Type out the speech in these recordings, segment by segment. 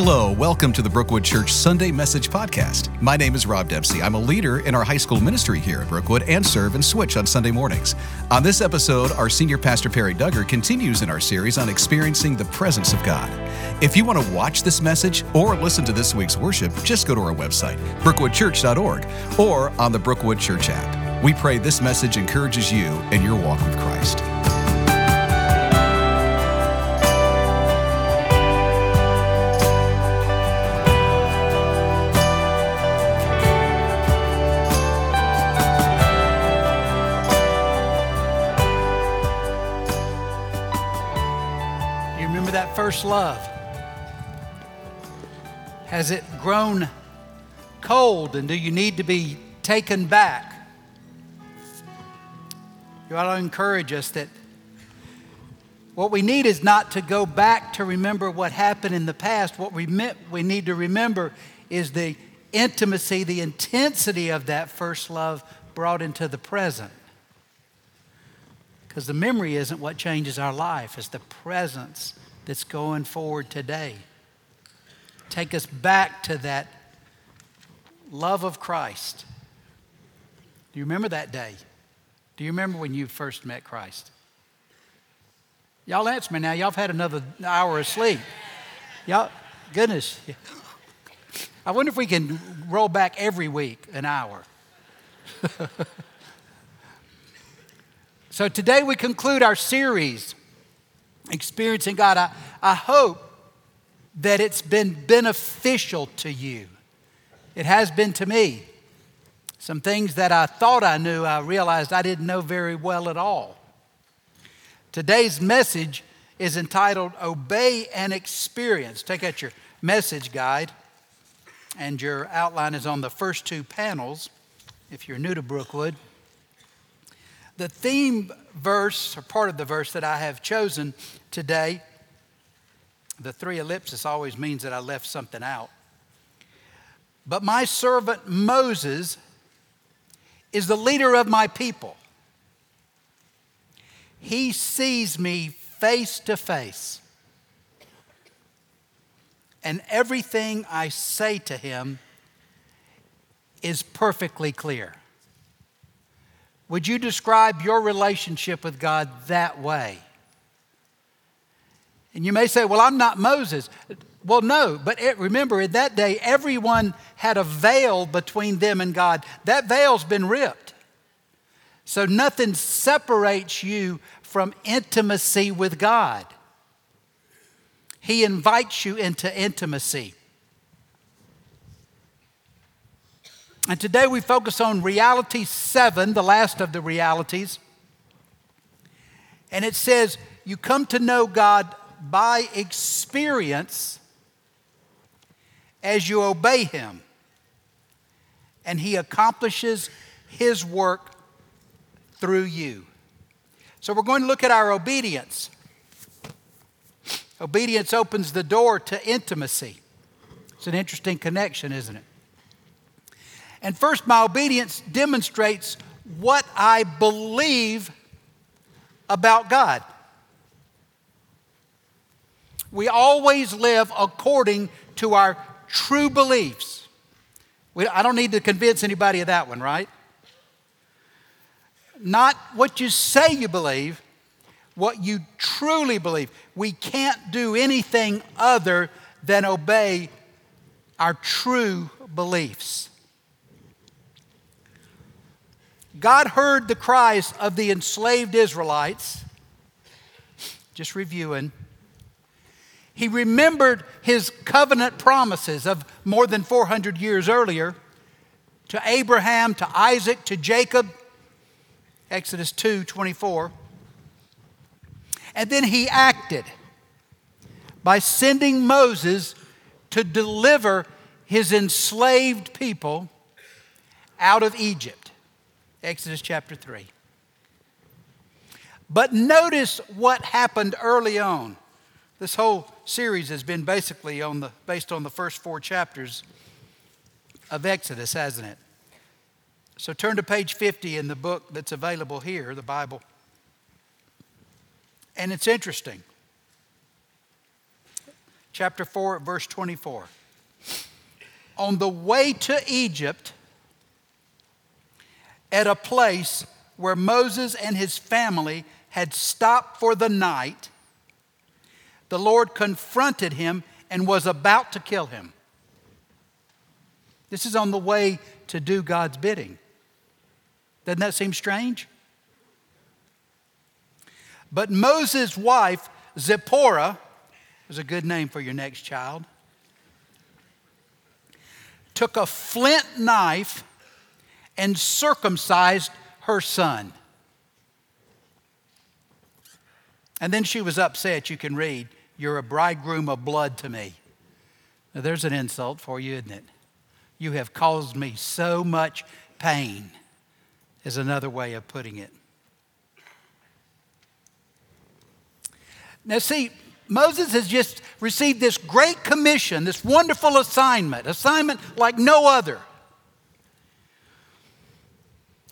Hello, welcome to the Brookwood Church Sunday Message Podcast. My name is Rob Dempsey. I'm a leader in our high school ministry here at Brookwood and serve and switch on Sunday mornings. On this episode, our senior pastor Perry Duggar continues in our series on experiencing the presence of God. If you want to watch this message or listen to this week's worship, just go to our website, brookwoodchurch.org, or on the Brookwood Church app. We pray this message encourages you in your walk with Christ. First love? Has it grown cold and do you need to be taken back? You ought to encourage us that what we need is not to go back to remember what happened in the past. What we, we need to remember is the intimacy, the intensity of that first love brought into the present. Because the memory isn't what changes our life, it's the presence that's going forward today. Take us back to that love of Christ. Do you remember that day? Do you remember when you first met Christ? Y'all answer me now. Y'all have had another hour of sleep. Y'all, goodness. I wonder if we can roll back every week an hour. so today we conclude our series experiencing God, I, I hope that it's been beneficial to you. It has been to me. Some things that I thought I knew, I realized I didn't know very well at all. Today's message is entitled Obey and Experience. Take out your message guide, and your outline is on the first two panels if you're new to Brookwood. The theme verse, or part of the verse that I have chosen today, the three ellipsis always means that I left something out. But my servant Moses is the leader of my people. He sees me face to face. And everything I say to him is perfectly clear. Would you describe your relationship with God that way? And you may say, Well, I'm not Moses. Well, no, but it, remember, in that day, everyone had a veil between them and God. That veil's been ripped. So nothing separates you from intimacy with God. He invites you into intimacy. And today we focus on reality seven, the last of the realities. And it says, You come to know God by experience as you obey Him, and He accomplishes His work through you. So we're going to look at our obedience. Obedience opens the door to intimacy. It's an interesting connection, isn't it? And first, my obedience demonstrates what I believe about God. We always live according to our true beliefs. We, I don't need to convince anybody of that one, right? Not what you say you believe, what you truly believe. We can't do anything other than obey our true beliefs. God heard the cries of the enslaved Israelites. Just reviewing. He remembered his covenant promises of more than 400 years earlier to Abraham, to Isaac, to Jacob. Exodus 2 24. And then he acted by sending Moses to deliver his enslaved people out of Egypt. Exodus chapter 3. But notice what happened early on. This whole series has been basically on the, based on the first four chapters of Exodus, hasn't it? So turn to page 50 in the book that's available here, the Bible. And it's interesting. chapter 4, verse 24. On the way to Egypt, at a place where Moses and his family had stopped for the night, the Lord confronted him and was about to kill him. This is on the way to do God's bidding. Doesn't that seem strange? But Moses' wife, Zipporah, is a good name for your next child, took a flint knife and circumcised her son. And then she was upset. You can read, You're a bridegroom of blood to me. Now, there's an insult for you, isn't it? You have caused me so much pain, is another way of putting it. Now, see, Moses has just received this great commission, this wonderful assignment, assignment like no other.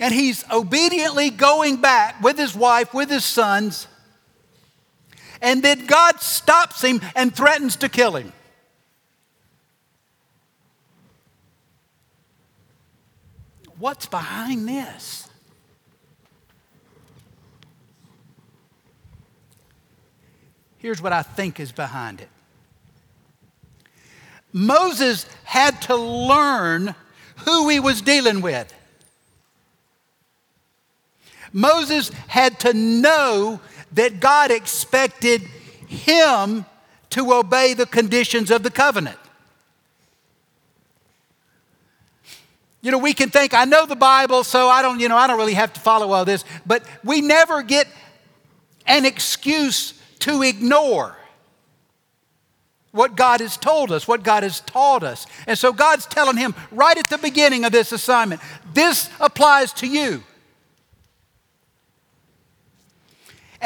And he's obediently going back with his wife, with his sons. And then God stops him and threatens to kill him. What's behind this? Here's what I think is behind it Moses had to learn who he was dealing with. Moses had to know that God expected him to obey the conditions of the covenant. You know, we can think, I know the Bible, so I don't, you know, I don't really have to follow all this, but we never get an excuse to ignore what God has told us, what God has taught us. And so God's telling him right at the beginning of this assignment this applies to you.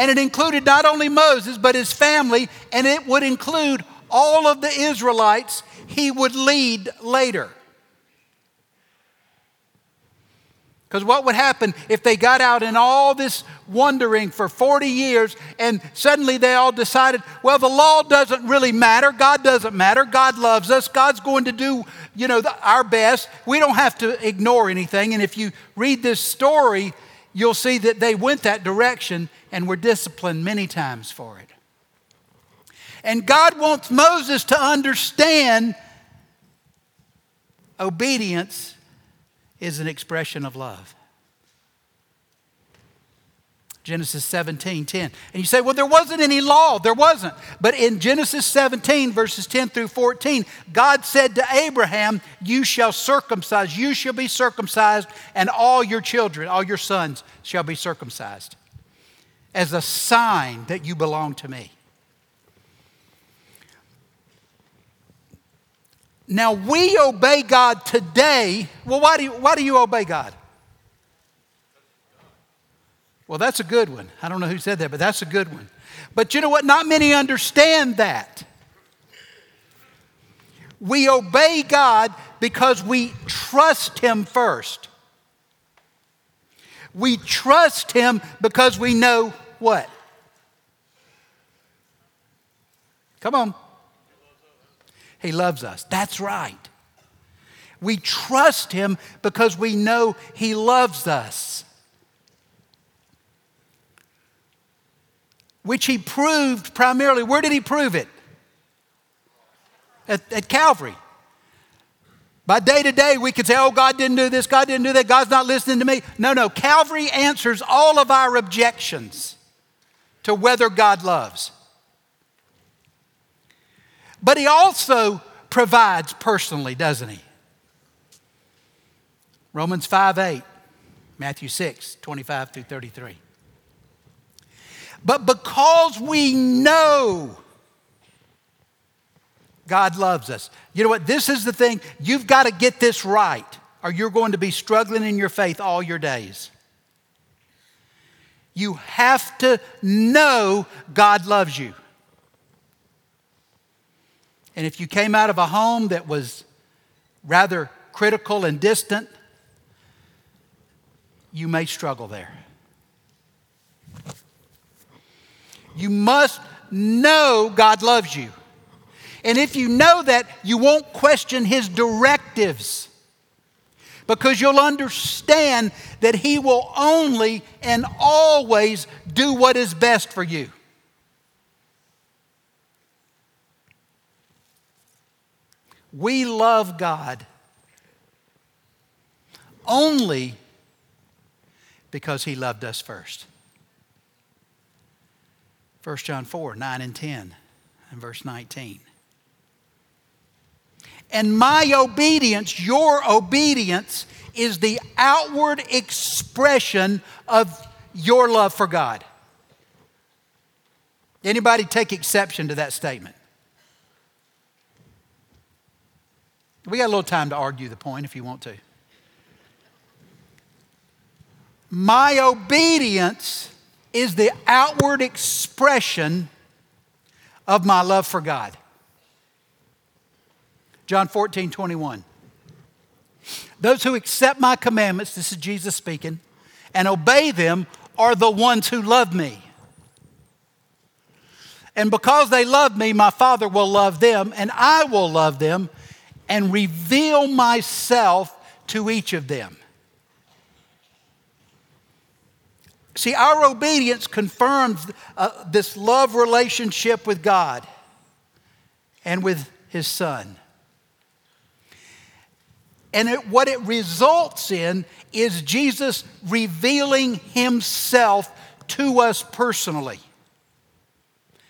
And it included not only Moses, but his family, and it would include all of the Israelites he would lead later. Because what would happen if they got out in all this wandering for 40 years and suddenly they all decided, well, the law doesn't really matter. God doesn't matter. God loves us. God's going to do, you know, the, our best. We don't have to ignore anything. And if you read this story, you'll see that they went that direction and were disciplined many times for it. And God wants Moses to understand obedience is an expression of love. Genesis 17, 10. And you say, well, there wasn't any law. There wasn't. But in Genesis 17, verses 10 through 14, God said to Abraham, You shall circumcise, you shall be circumcised, and all your children, all your sons shall be circumcised, as a sign that you belong to me. Now we obey God today. Well, why do you, why do you obey God? Well, that's a good one. I don't know who said that, but that's a good one. But you know what? Not many understand that. We obey God because we trust Him first. We trust Him because we know what? Come on. He loves us. That's right. We trust Him because we know He loves us. Which He proved primarily. Where did He prove it? At, at Calvary. By day to day, we could say, oh, God didn't do this, God didn't do that, God's not listening to me. No, no. Calvary answers all of our objections to whether God loves. But he also provides personally, doesn't he? Romans 5 8, Matthew 6 25 through 33. But because we know God loves us, you know what? This is the thing. You've got to get this right, or you're going to be struggling in your faith all your days. You have to know God loves you. And if you came out of a home that was rather critical and distant, you may struggle there. You must know God loves you. And if you know that, you won't question his directives because you'll understand that he will only and always do what is best for you. We love God only because he loved us first. 1 John 4 9 and 10 and verse 19. And my obedience, your obedience, is the outward expression of your love for God. Anybody take exception to that statement? We got a little time to argue the point if you want to. My obedience is the outward expression of my love for God. John 14, 21. Those who accept my commandments, this is Jesus speaking, and obey them are the ones who love me. And because they love me, my Father will love them, and I will love them and reveal myself to each of them. See, our obedience confirms uh, this love relationship with God and with His Son. And it, what it results in is Jesus revealing himself to us personally,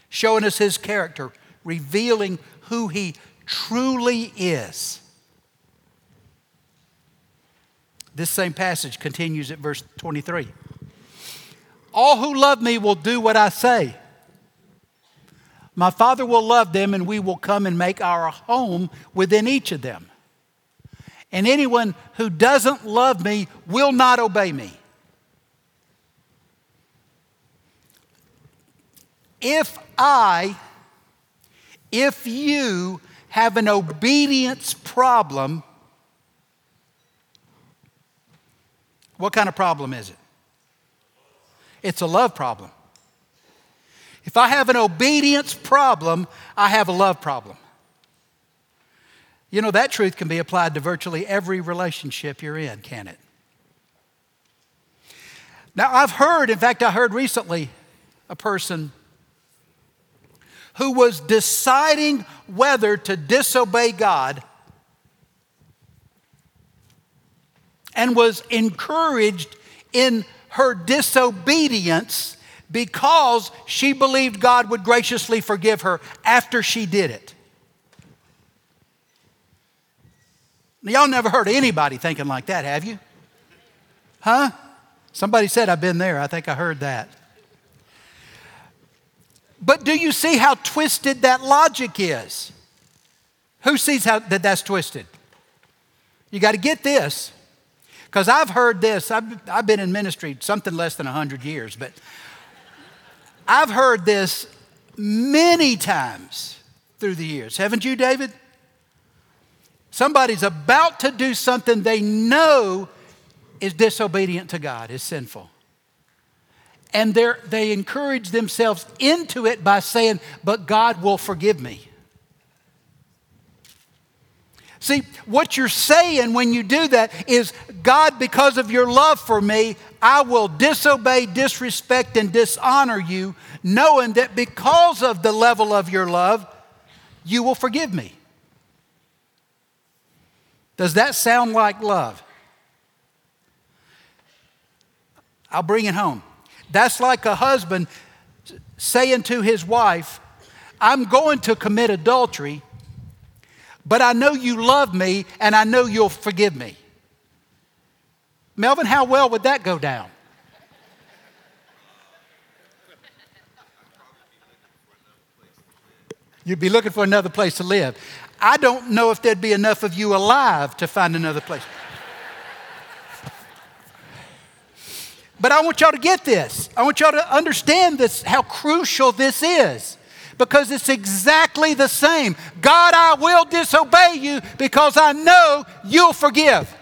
showing us his character, revealing who he truly is. This same passage continues at verse 23. All who love me will do what I say. My Father will love them, and we will come and make our home within each of them. And anyone who doesn't love me will not obey me. If I, if you have an obedience problem, what kind of problem is it? It's a love problem. If I have an obedience problem, I have a love problem. You know, that truth can be applied to virtually every relationship you're in, can it? Now, I've heard, in fact, I heard recently a person who was deciding whether to disobey God and was encouraged in her disobedience because she believed God would graciously forgive her after she did it. Now, Y'all never heard anybody thinking like that, have you? Huh? Somebody said, I've been there. I think I heard that. But do you see how twisted that logic is? Who sees how that that's twisted? You got to get this. Because I've heard this. I've, I've been in ministry something less than 100 years, but I've heard this many times through the years. Haven't you, David? Somebody's about to do something they know is disobedient to God, is sinful. And they encourage themselves into it by saying, But God will forgive me. See, what you're saying when you do that is, God, because of your love for me, I will disobey, disrespect, and dishonor you, knowing that because of the level of your love, you will forgive me. Does that sound like love? I'll bring it home. That's like a husband saying to his wife, I'm going to commit adultery, but I know you love me and I know you'll forgive me. Melvin, how well would that go down? You'd be looking for another place to live. I don't know if there'd be enough of you alive to find another place. But I want y'all to get this. I want y'all to understand this, how crucial this is. Because it's exactly the same. God, I will disobey you because I know you'll forgive.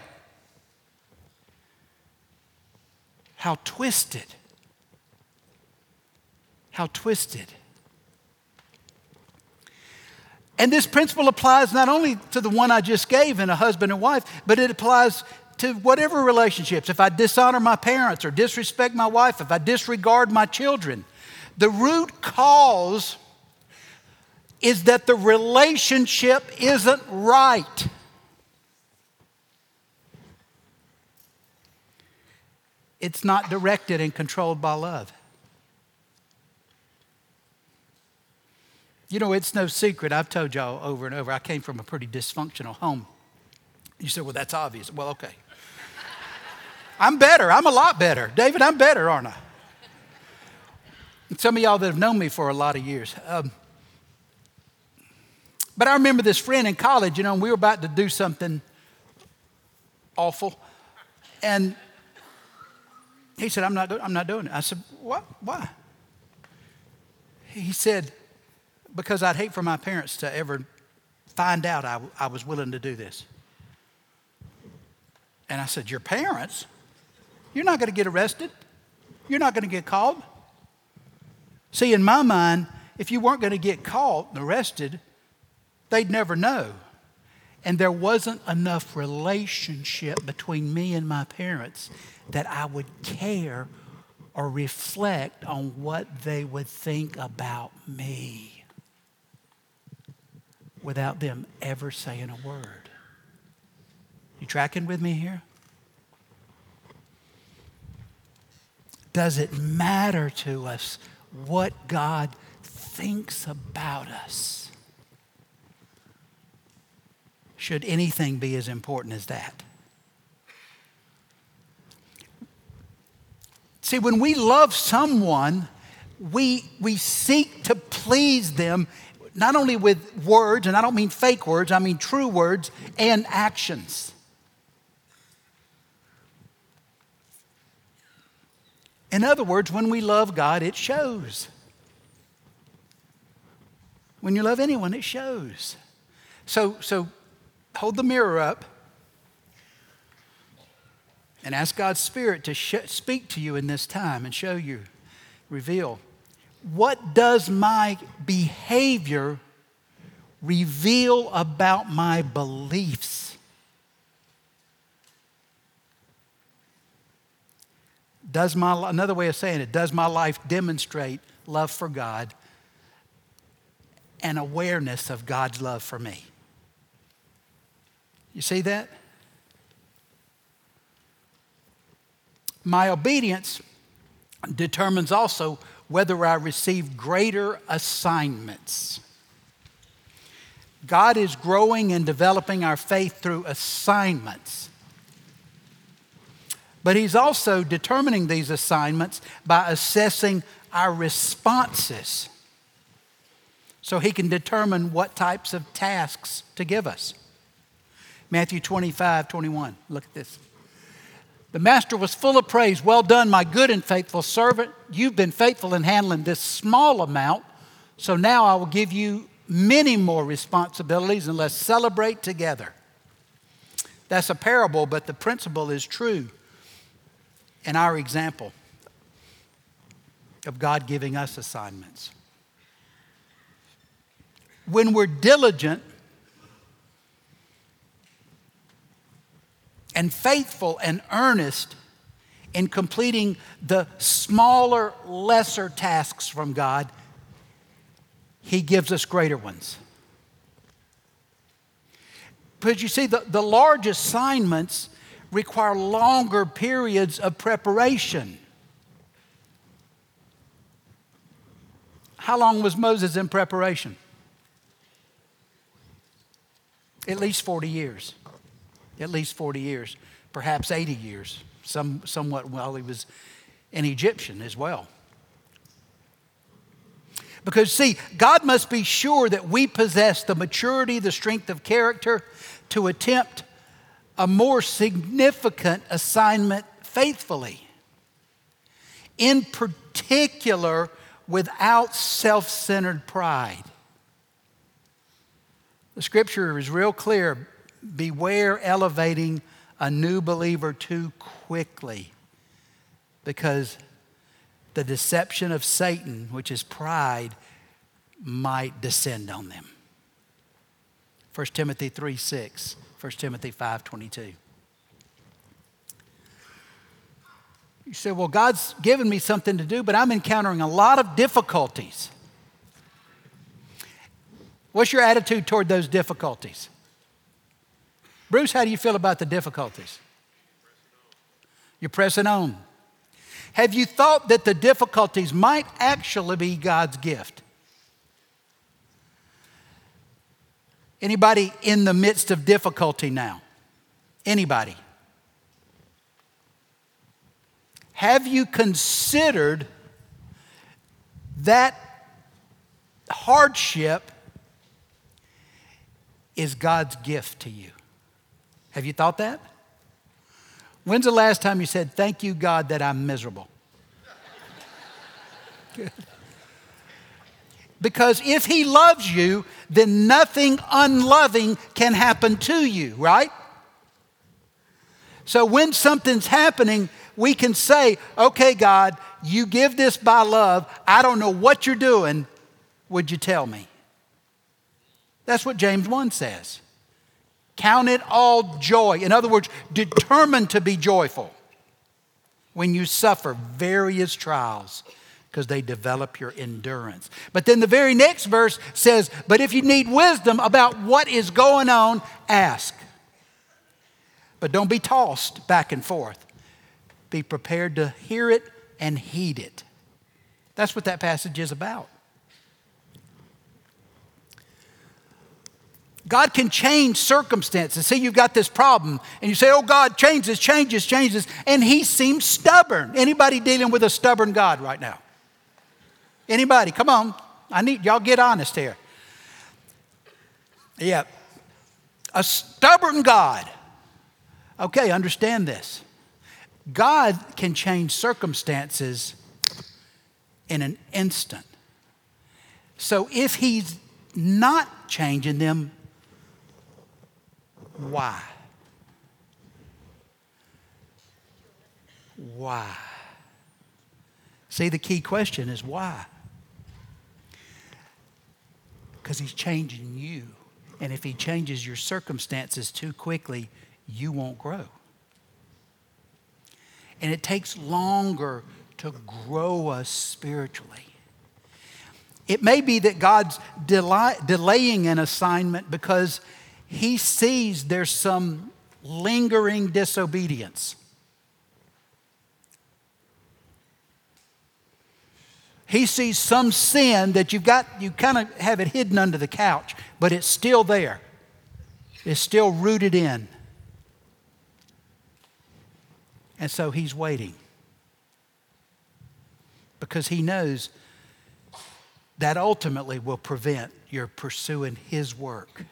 How twisted. How twisted. And this principle applies not only to the one I just gave in a husband and wife, but it applies to whatever relationships. If I dishonor my parents or disrespect my wife, if I disregard my children, the root cause is that the relationship isn't right. It's not directed and controlled by love. You know, it's no secret. I've told y'all over and over, I came from a pretty dysfunctional home. You said, well, that's obvious. Well, okay. I'm better. I'm a lot better. David, I'm better, aren't I? And some of y'all that have known me for a lot of years. Um, but I remember this friend in college, you know, we were about to do something awful. And he said, I'm not, I'm not doing it. I said, What? Why? He said, Because I'd hate for my parents to ever find out I, I was willing to do this. And I said, Your parents? You're not going to get arrested. You're not going to get called. See, in my mind, if you weren't going to get caught and arrested, they'd never know. And there wasn't enough relationship between me and my parents that I would care or reflect on what they would think about me without them ever saying a word. You tracking with me here? Does it matter to us what God thinks about us? Should anything be as important as that? See, when we love someone, we, we seek to please them not only with words, and I don't mean fake words, I mean true words and actions. In other words, when we love God, it shows. When you love anyone, it shows. So, so hold the mirror up and ask God's Spirit to sh- speak to you in this time and show you, reveal. What does my behavior reveal about my beliefs? Does my, another way of saying it, does my life demonstrate love for God and awareness of God's love for me? You see that? My obedience determines also whether I receive greater assignments. God is growing and developing our faith through assignments. But he's also determining these assignments by assessing our responses. So he can determine what types of tasks to give us. Matthew 25, 21. Look at this. The master was full of praise. Well done, my good and faithful servant. You've been faithful in handling this small amount, so now I will give you many more responsibilities and let's celebrate together. That's a parable, but the principle is true in our example of God giving us assignments. When we're diligent and faithful and earnest in completing the smaller, lesser tasks from God, He gives us greater ones. But you see, the, the large assignments require longer periods of preparation. How long was Moses in preparation? At least 40 years. At least 40 years, perhaps 80 years, some, somewhat while he was an Egyptian as well. Because, see, God must be sure that we possess the maturity, the strength of character to attempt a more significant assignment faithfully. In particular, without self centered pride. The scripture is real clear beware elevating a new believer too quickly because the deception of Satan, which is pride, might descend on them. 1 Timothy 3 6, 1 Timothy 5 22. You say, Well, God's given me something to do, but I'm encountering a lot of difficulties. What's your attitude toward those difficulties? Bruce, how do you feel about the difficulties? You're pressing on. Have you thought that the difficulties might actually be God's gift? Anybody in the midst of difficulty now? Anybody? Have you considered that hardship is God's gift to you? Have you thought that? When's the last time you said, Thank you, God, that I'm miserable? because if He loves you, then nothing unloving can happen to you, right? So when something's happening, we can say, okay, God, you give this by love. I don't know what you're doing. Would you tell me? That's what James 1 says. Count it all joy. In other words, determined to be joyful when you suffer various trials because they develop your endurance. But then the very next verse says, But if you need wisdom about what is going on, ask. But don't be tossed back and forth be prepared to hear it and heed it. That's what that passage is about. God can change circumstances. See, you've got this problem, and you say, Oh, God, change this, changes, changes, and He seems stubborn. Anybody dealing with a stubborn God right now? Anybody? Come on. I need y'all get honest here. Yeah. A stubborn God. Okay, understand this. God can change circumstances in an instant. So if He's not changing them, why? Why? See, the key question is why? Because He's changing you. And if He changes your circumstances too quickly, you won't grow and it takes longer to grow us spiritually. It may be that God's delay, delaying an assignment because He sees there's some lingering disobedience. He sees some sin that you've got, you kind of have it hidden under the couch, but it's still there. It's still rooted in. And so he's waiting because he knows that ultimately will prevent your pursuing his work.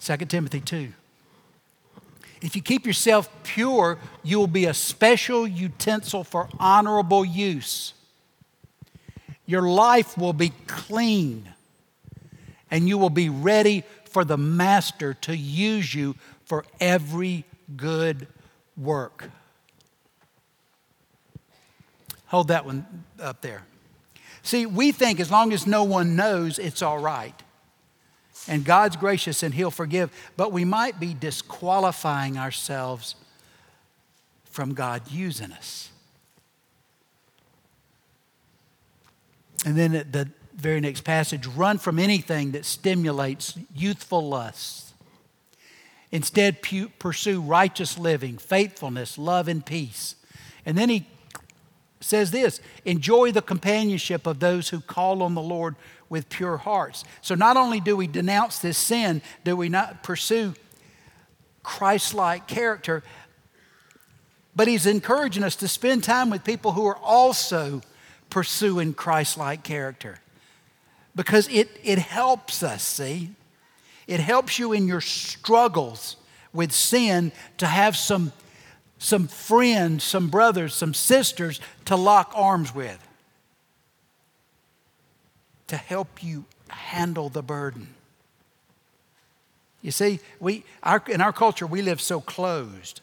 2 Timothy 2. If you keep yourself pure, you will be a special utensil for honorable use. Your life will be clean, and you will be ready for the Master to use you for every good work. Hold that one up there. See, we think as long as no one knows, it's all right. And God's gracious and He'll forgive, but we might be disqualifying ourselves from God using us. And then at the very next passage run from anything that stimulates youthful lusts Instead, pursue righteous living, faithfulness, love, and peace. And then he says this enjoy the companionship of those who call on the Lord with pure hearts. So not only do we denounce this sin, do we not pursue Christ like character, but he's encouraging us to spend time with people who are also pursuing Christ like character because it, it helps us, see? It helps you in your struggles with sin to have some, some friends, some brothers, some sisters to lock arms with, to help you handle the burden. You see, we, our, in our culture, we live so closed.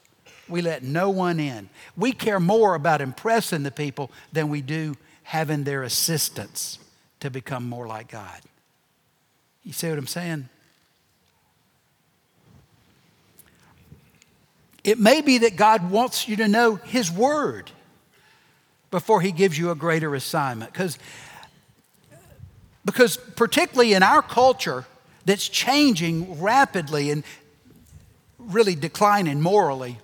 We let no one in. We care more about impressing the people than we do having their assistance to become more like God. You see what I'm saying? It may be that God wants you to know His Word before He gives you a greater assignment. Because, because particularly in our culture that's changing rapidly and really declining morally,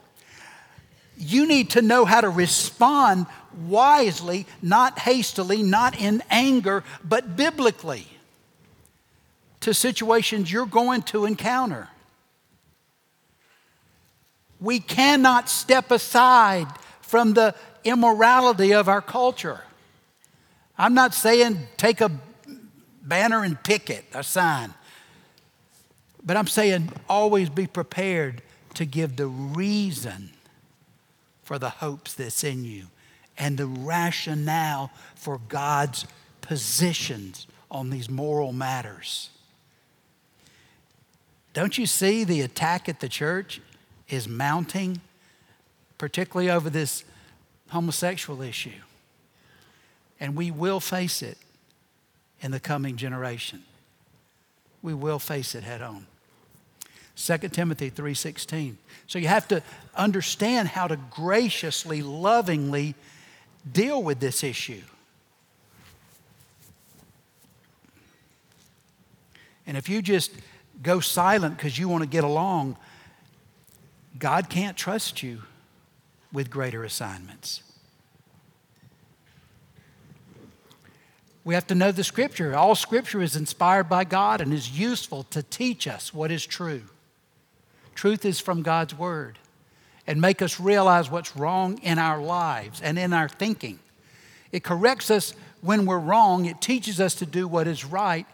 you need to know how to respond wisely, not hastily, not in anger, but biblically to situations you're going to encounter. We cannot step aside from the immorality of our culture. I'm not saying take a banner and picket a sign, but I'm saying always be prepared to give the reason for the hopes that's in you and the rationale for God's positions on these moral matters. Don't you see the attack at the church? is mounting, particularly over this homosexual issue. And we will face it in the coming generation. We will face it head on. 2 Timothy 3:16. So you have to understand how to graciously, lovingly deal with this issue. And if you just go silent because you want to get along, God can't trust you with greater assignments. We have to know the scripture. All scripture is inspired by God and is useful to teach us what is true. Truth is from God's word and make us realize what's wrong in our lives and in our thinking. It corrects us when we're wrong, it teaches us to do what is right,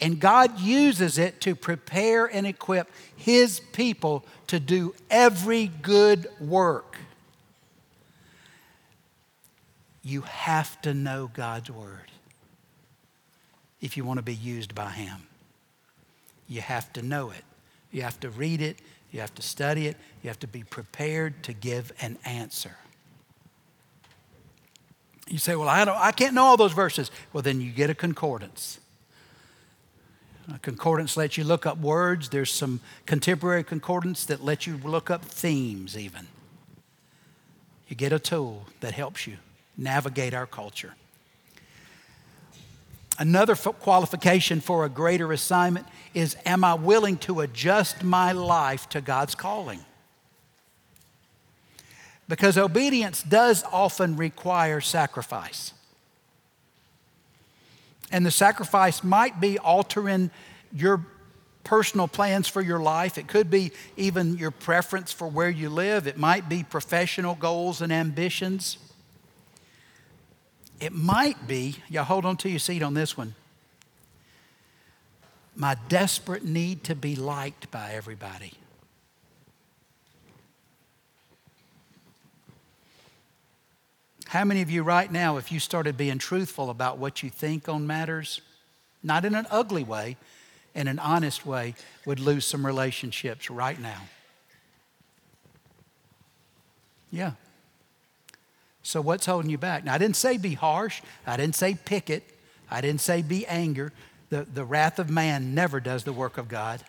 and God uses it to prepare and equip His people to do every good work. You have to know God's Word if you want to be used by Him. You have to know it. You have to read it. You have to study it. You have to be prepared to give an answer. You say, Well, I, don't, I can't know all those verses. Well, then you get a concordance. A concordance lets you look up words. There's some contemporary concordance that lets you look up themes, even. You get a tool that helps you navigate our culture. Another qualification for a greater assignment is Am I willing to adjust my life to God's calling? Because obedience does often require sacrifice. And the sacrifice might be altering your personal plans for your life. It could be even your preference for where you live. It might be professional goals and ambitions. It might be, y'all hold on to your seat on this one, my desperate need to be liked by everybody. How many of you, right now, if you started being truthful about what you think on matters, not in an ugly way, in an honest way, would lose some relationships right now? Yeah. So, what's holding you back? Now, I didn't say be harsh, I didn't say pick it, I didn't say be anger. The, the wrath of man never does the work of God.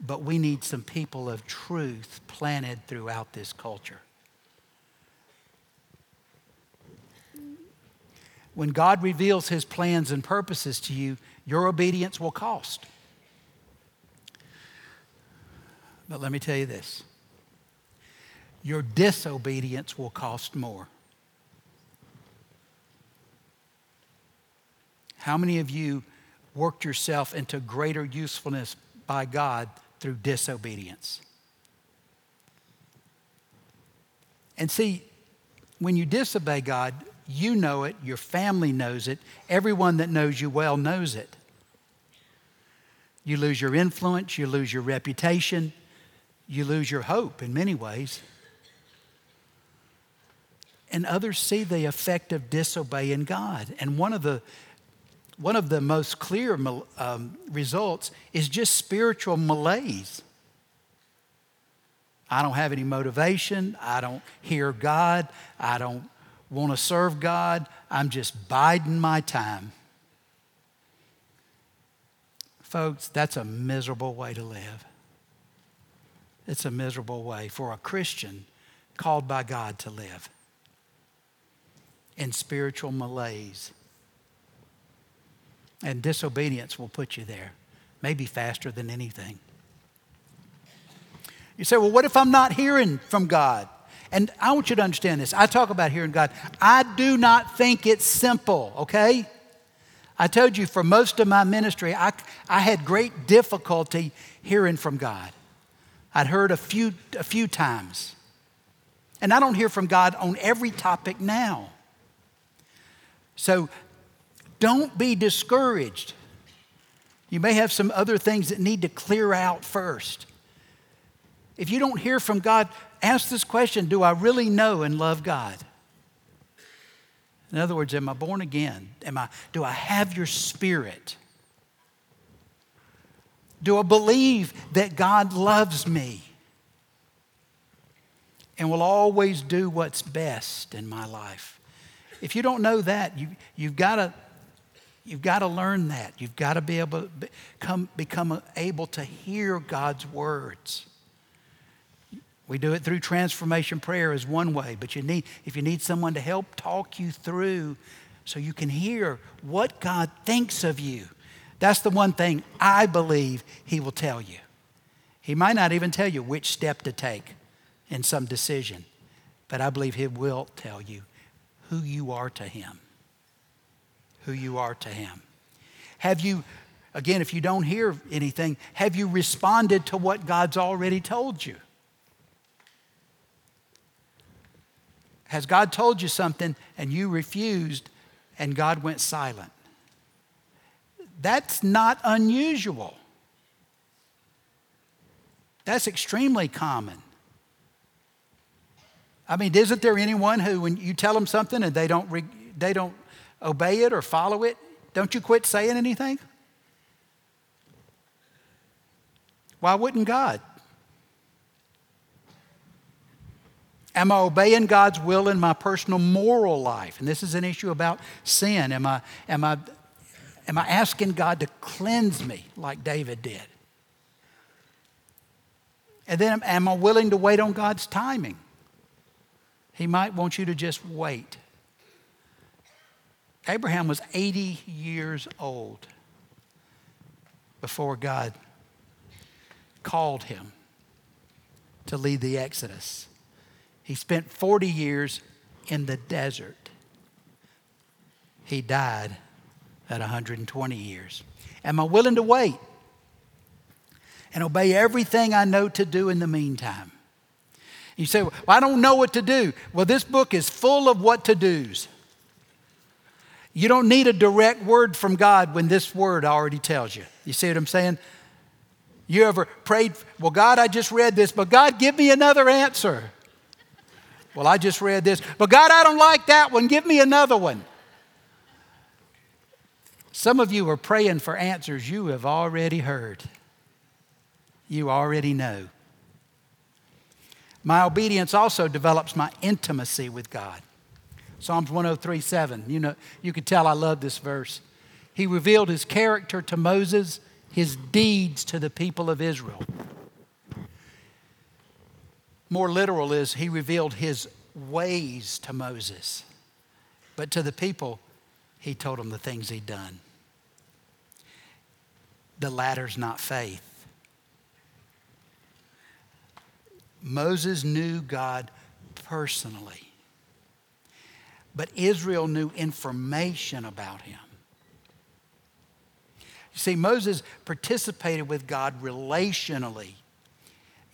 But we need some people of truth planted throughout this culture. when God reveals his plans and purposes to you, your obedience will cost. But let me tell you this your disobedience will cost more. How many of you worked yourself into greater usefulness by God through disobedience? And see, when you disobey God, you know it, your family knows it, everyone that knows you well knows it. You lose your influence, you lose your reputation, you lose your hope in many ways. And others see the effect of disobeying God. And one of the one of the most clear um, results is just spiritual malaise. I don't have any motivation. I don't hear God. I don't want to serve God. I'm just biding my time. Folks, that's a miserable way to live. It's a miserable way for a Christian called by God to live in spiritual malaise. And disobedience will put you there, maybe faster than anything. You say, well, what if I'm not hearing from God? And I want you to understand this. I talk about hearing God. I do not think it's simple, okay? I told you for most of my ministry, I, I had great difficulty hearing from God. I'd heard a few, a few times. And I don't hear from God on every topic now. So don't be discouraged. You may have some other things that need to clear out first. If you don't hear from God, ask this question Do I really know and love God? In other words, am I born again? Am I, do I have your spirit? Do I believe that God loves me and will always do what's best in my life? If you don't know that, you, you've got to You've got to learn that. You've got to be able to become, become able to hear God's words. We do it through transformation prayer is one way, but you need, if you need someone to help talk you through so you can hear what God thinks of you, that's the one thing I believe He will tell you. He might not even tell you which step to take in some decision, but I believe He will tell you who you are to Him. Who you are to Him. Have you, again, if you don't hear anything, have you responded to what God's already told you? Has God told you something and you refused and God went silent? That's not unusual. That's extremely common. I mean, isn't there anyone who, when you tell them something and they don't, re- they don't obey it or follow it, don't you quit saying anything? Why wouldn't God? Am I obeying God's will in my personal moral life? And this is an issue about sin. Am I, am I, am I asking God to cleanse me like David did? And then am I willing to wait on God's timing? He might want you to just wait. Abraham was 80 years old before God called him to lead the Exodus. He spent 40 years in the desert. He died at 120 years. Am I willing to wait and obey everything I know to do in the meantime? You say, well, I don't know what to do. Well, this book is full of what to do's. You don't need a direct word from God when this word already tells you. You see what I'm saying? You ever prayed, well, God, I just read this, but God, give me another answer. Well, I just read this, but God, I don't like that one. Give me another one. Some of you are praying for answers you have already heard. You already know. My obedience also develops my intimacy with God. Psalms 103 7. You know, you could tell I love this verse. He revealed his character to Moses, his deeds to the people of Israel. More literal is he revealed his ways to Moses, but to the people, he told them the things he'd done. The latter's not faith. Moses knew God personally, but Israel knew information about him. You see, Moses participated with God relationally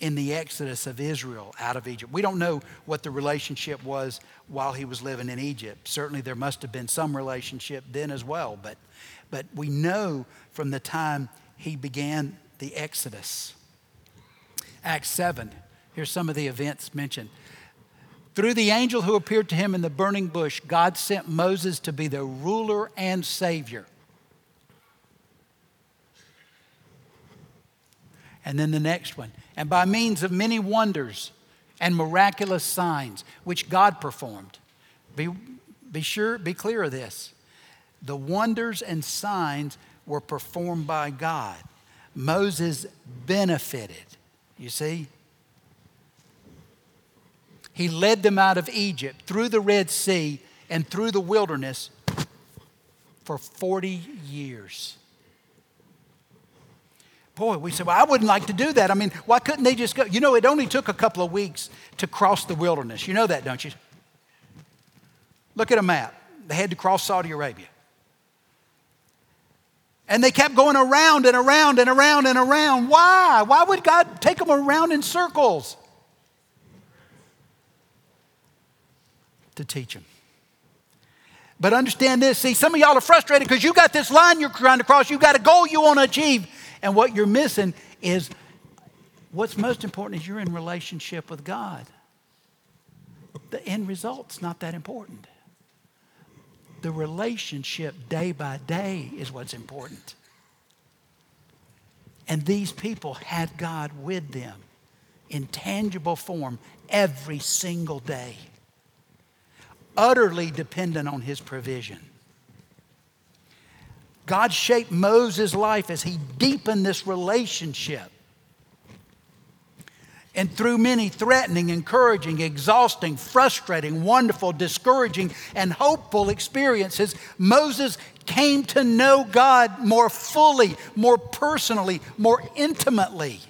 in the exodus of Israel out of Egypt. We don't know what the relationship was while he was living in Egypt. Certainly there must have been some relationship then as well, but, but we know from the time he began the exodus. Acts 7, here's some of the events mentioned. Through the angel who appeared to him in the burning bush, God sent Moses to be the ruler and savior. And then the next one and by means of many wonders and miraculous signs which God performed. Be, be sure, be clear of this. The wonders and signs were performed by God. Moses benefited. You see? He led them out of Egypt through the Red Sea and through the wilderness for 40 years. Boy, we said, well, I wouldn't like to do that. I mean, why couldn't they just go? You know, it only took a couple of weeks to cross the wilderness. You know that, don't you? Look at a map. They had to cross Saudi Arabia. And they kept going around and around and around and around. Why? Why would God take them around in circles? To teach them. But understand this see, some of y'all are frustrated because you got this line you're trying to cross, you got a goal you want to achieve. And what you're missing is what's most important is you're in relationship with God. The end result's not that important. The relationship day by day is what's important. And these people had God with them in tangible form every single day, utterly dependent on His provision. God shaped Moses' life as he deepened this relationship. And through many threatening, encouraging, exhausting, frustrating, wonderful, discouraging, and hopeful experiences, Moses came to know God more fully, more personally, more intimately.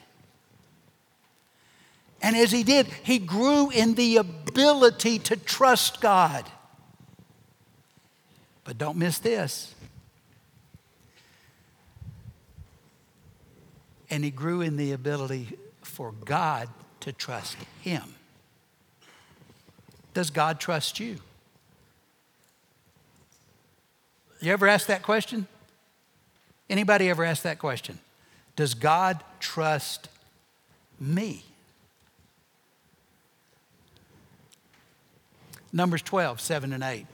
And as he did, he grew in the ability to trust God. But don't miss this. And he grew in the ability for God to trust him. Does God trust you? You ever ask that question? Anybody ever ask that question? Does God trust me? Numbers 12, 7 and 8.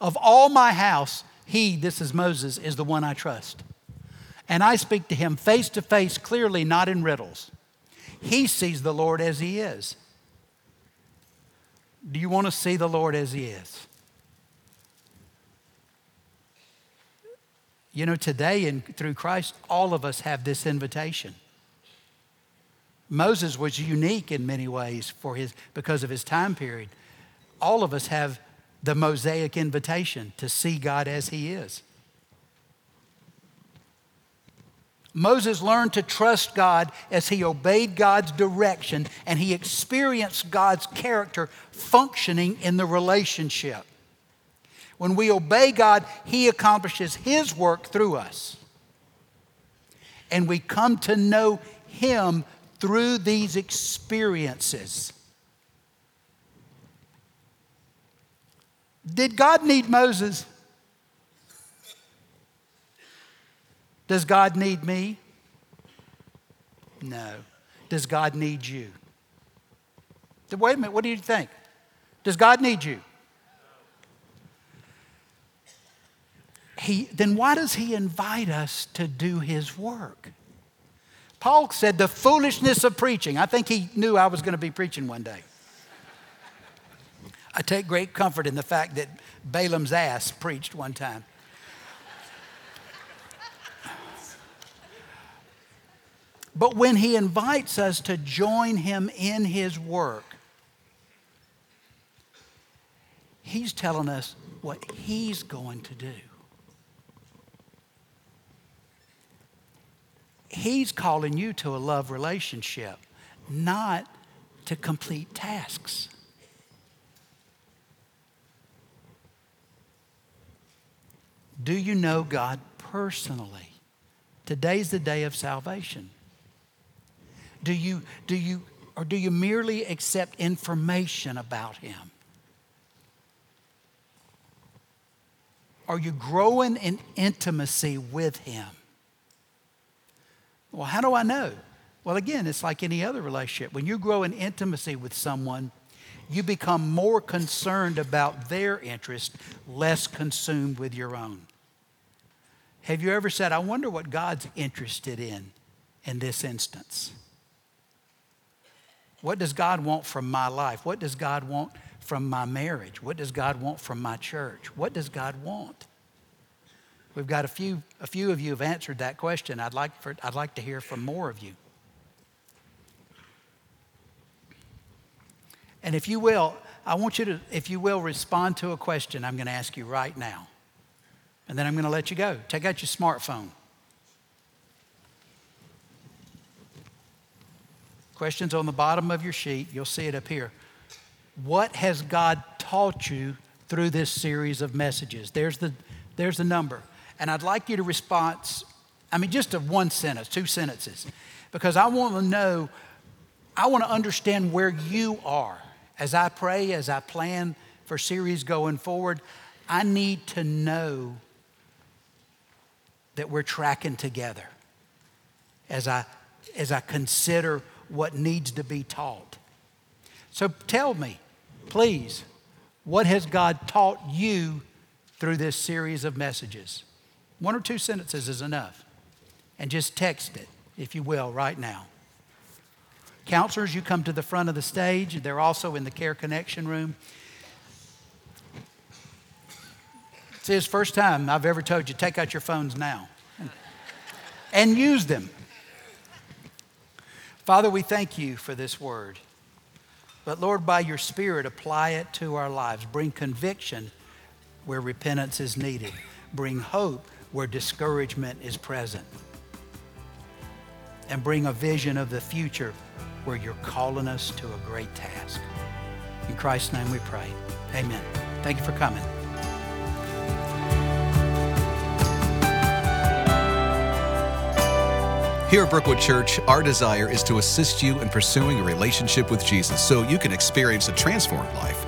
Of all my house, he, this is Moses, is the one I trust. And I speak to him face to face, clearly, not in riddles. He sees the Lord as He is. Do you want to see the Lord as He is? You know, today and through Christ, all of us have this invitation. Moses was unique in many ways for his, because of his time period. All of us have the Mosaic invitation to see God as He is. Moses learned to trust God as he obeyed God's direction and he experienced God's character functioning in the relationship. When we obey God, he accomplishes his work through us. And we come to know him through these experiences. Did God need Moses? Does God need me? No. Does God need you? Wait a minute, what do you think? Does God need you? He, then why does he invite us to do his work? Paul said the foolishness of preaching. I think he knew I was going to be preaching one day. I take great comfort in the fact that Balaam's ass preached one time. But when he invites us to join him in his work, he's telling us what he's going to do. He's calling you to a love relationship, not to complete tasks. Do you know God personally? Today's the day of salvation. Do you, do you, or do you merely accept information about him? Are you growing in intimacy with him? Well, how do I know? Well, again, it's like any other relationship. When you grow in intimacy with someone, you become more concerned about their interest, less consumed with your own. Have you ever said, I wonder what God's interested in in this instance? What does God want from my life? What does God want from my marriage? What does God want from my church? What does God want? We've got a few, a few of you have answered that question. I'd like, for, I'd like to hear from more of you. And if you will, I want you to, if you will, respond to a question I'm going to ask you right now. And then I'm going to let you go. Take out your smartphone. Questions on the bottom of your sheet. You'll see it up here. What has God taught you through this series of messages? There's the, there's the number. And I'd like you to respond, I mean, just a one sentence, two sentences, because I want to know, I want to understand where you are. As I pray, as I plan for series going forward, I need to know that we're tracking together as I, as I consider what needs to be taught. So tell me, please, what has God taught you through this series of messages? One or two sentences is enough. And just text it, if you will, right now. Counselors, you come to the front of the stage. They're also in the Care Connection room. It's his first time I've ever told you take out your phones now and use them. Father, we thank you for this word. But Lord, by your Spirit, apply it to our lives. Bring conviction where repentance is needed. Bring hope where discouragement is present. And bring a vision of the future where you're calling us to a great task. In Christ's name we pray. Amen. Thank you for coming. Here at Brookwood Church, our desire is to assist you in pursuing a relationship with Jesus so you can experience a transformed life.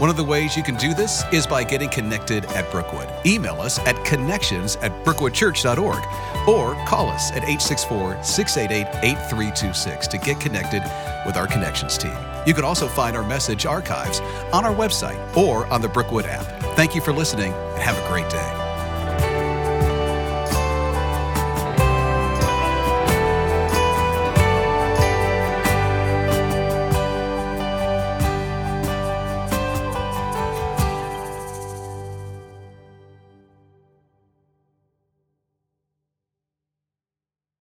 One of the ways you can do this is by getting connected at Brookwood. Email us at connections at brookwoodchurch.org or call us at 864 688 8326 to get connected with our connections team. You can also find our message archives on our website or on the Brookwood app. Thank you for listening and have a great day.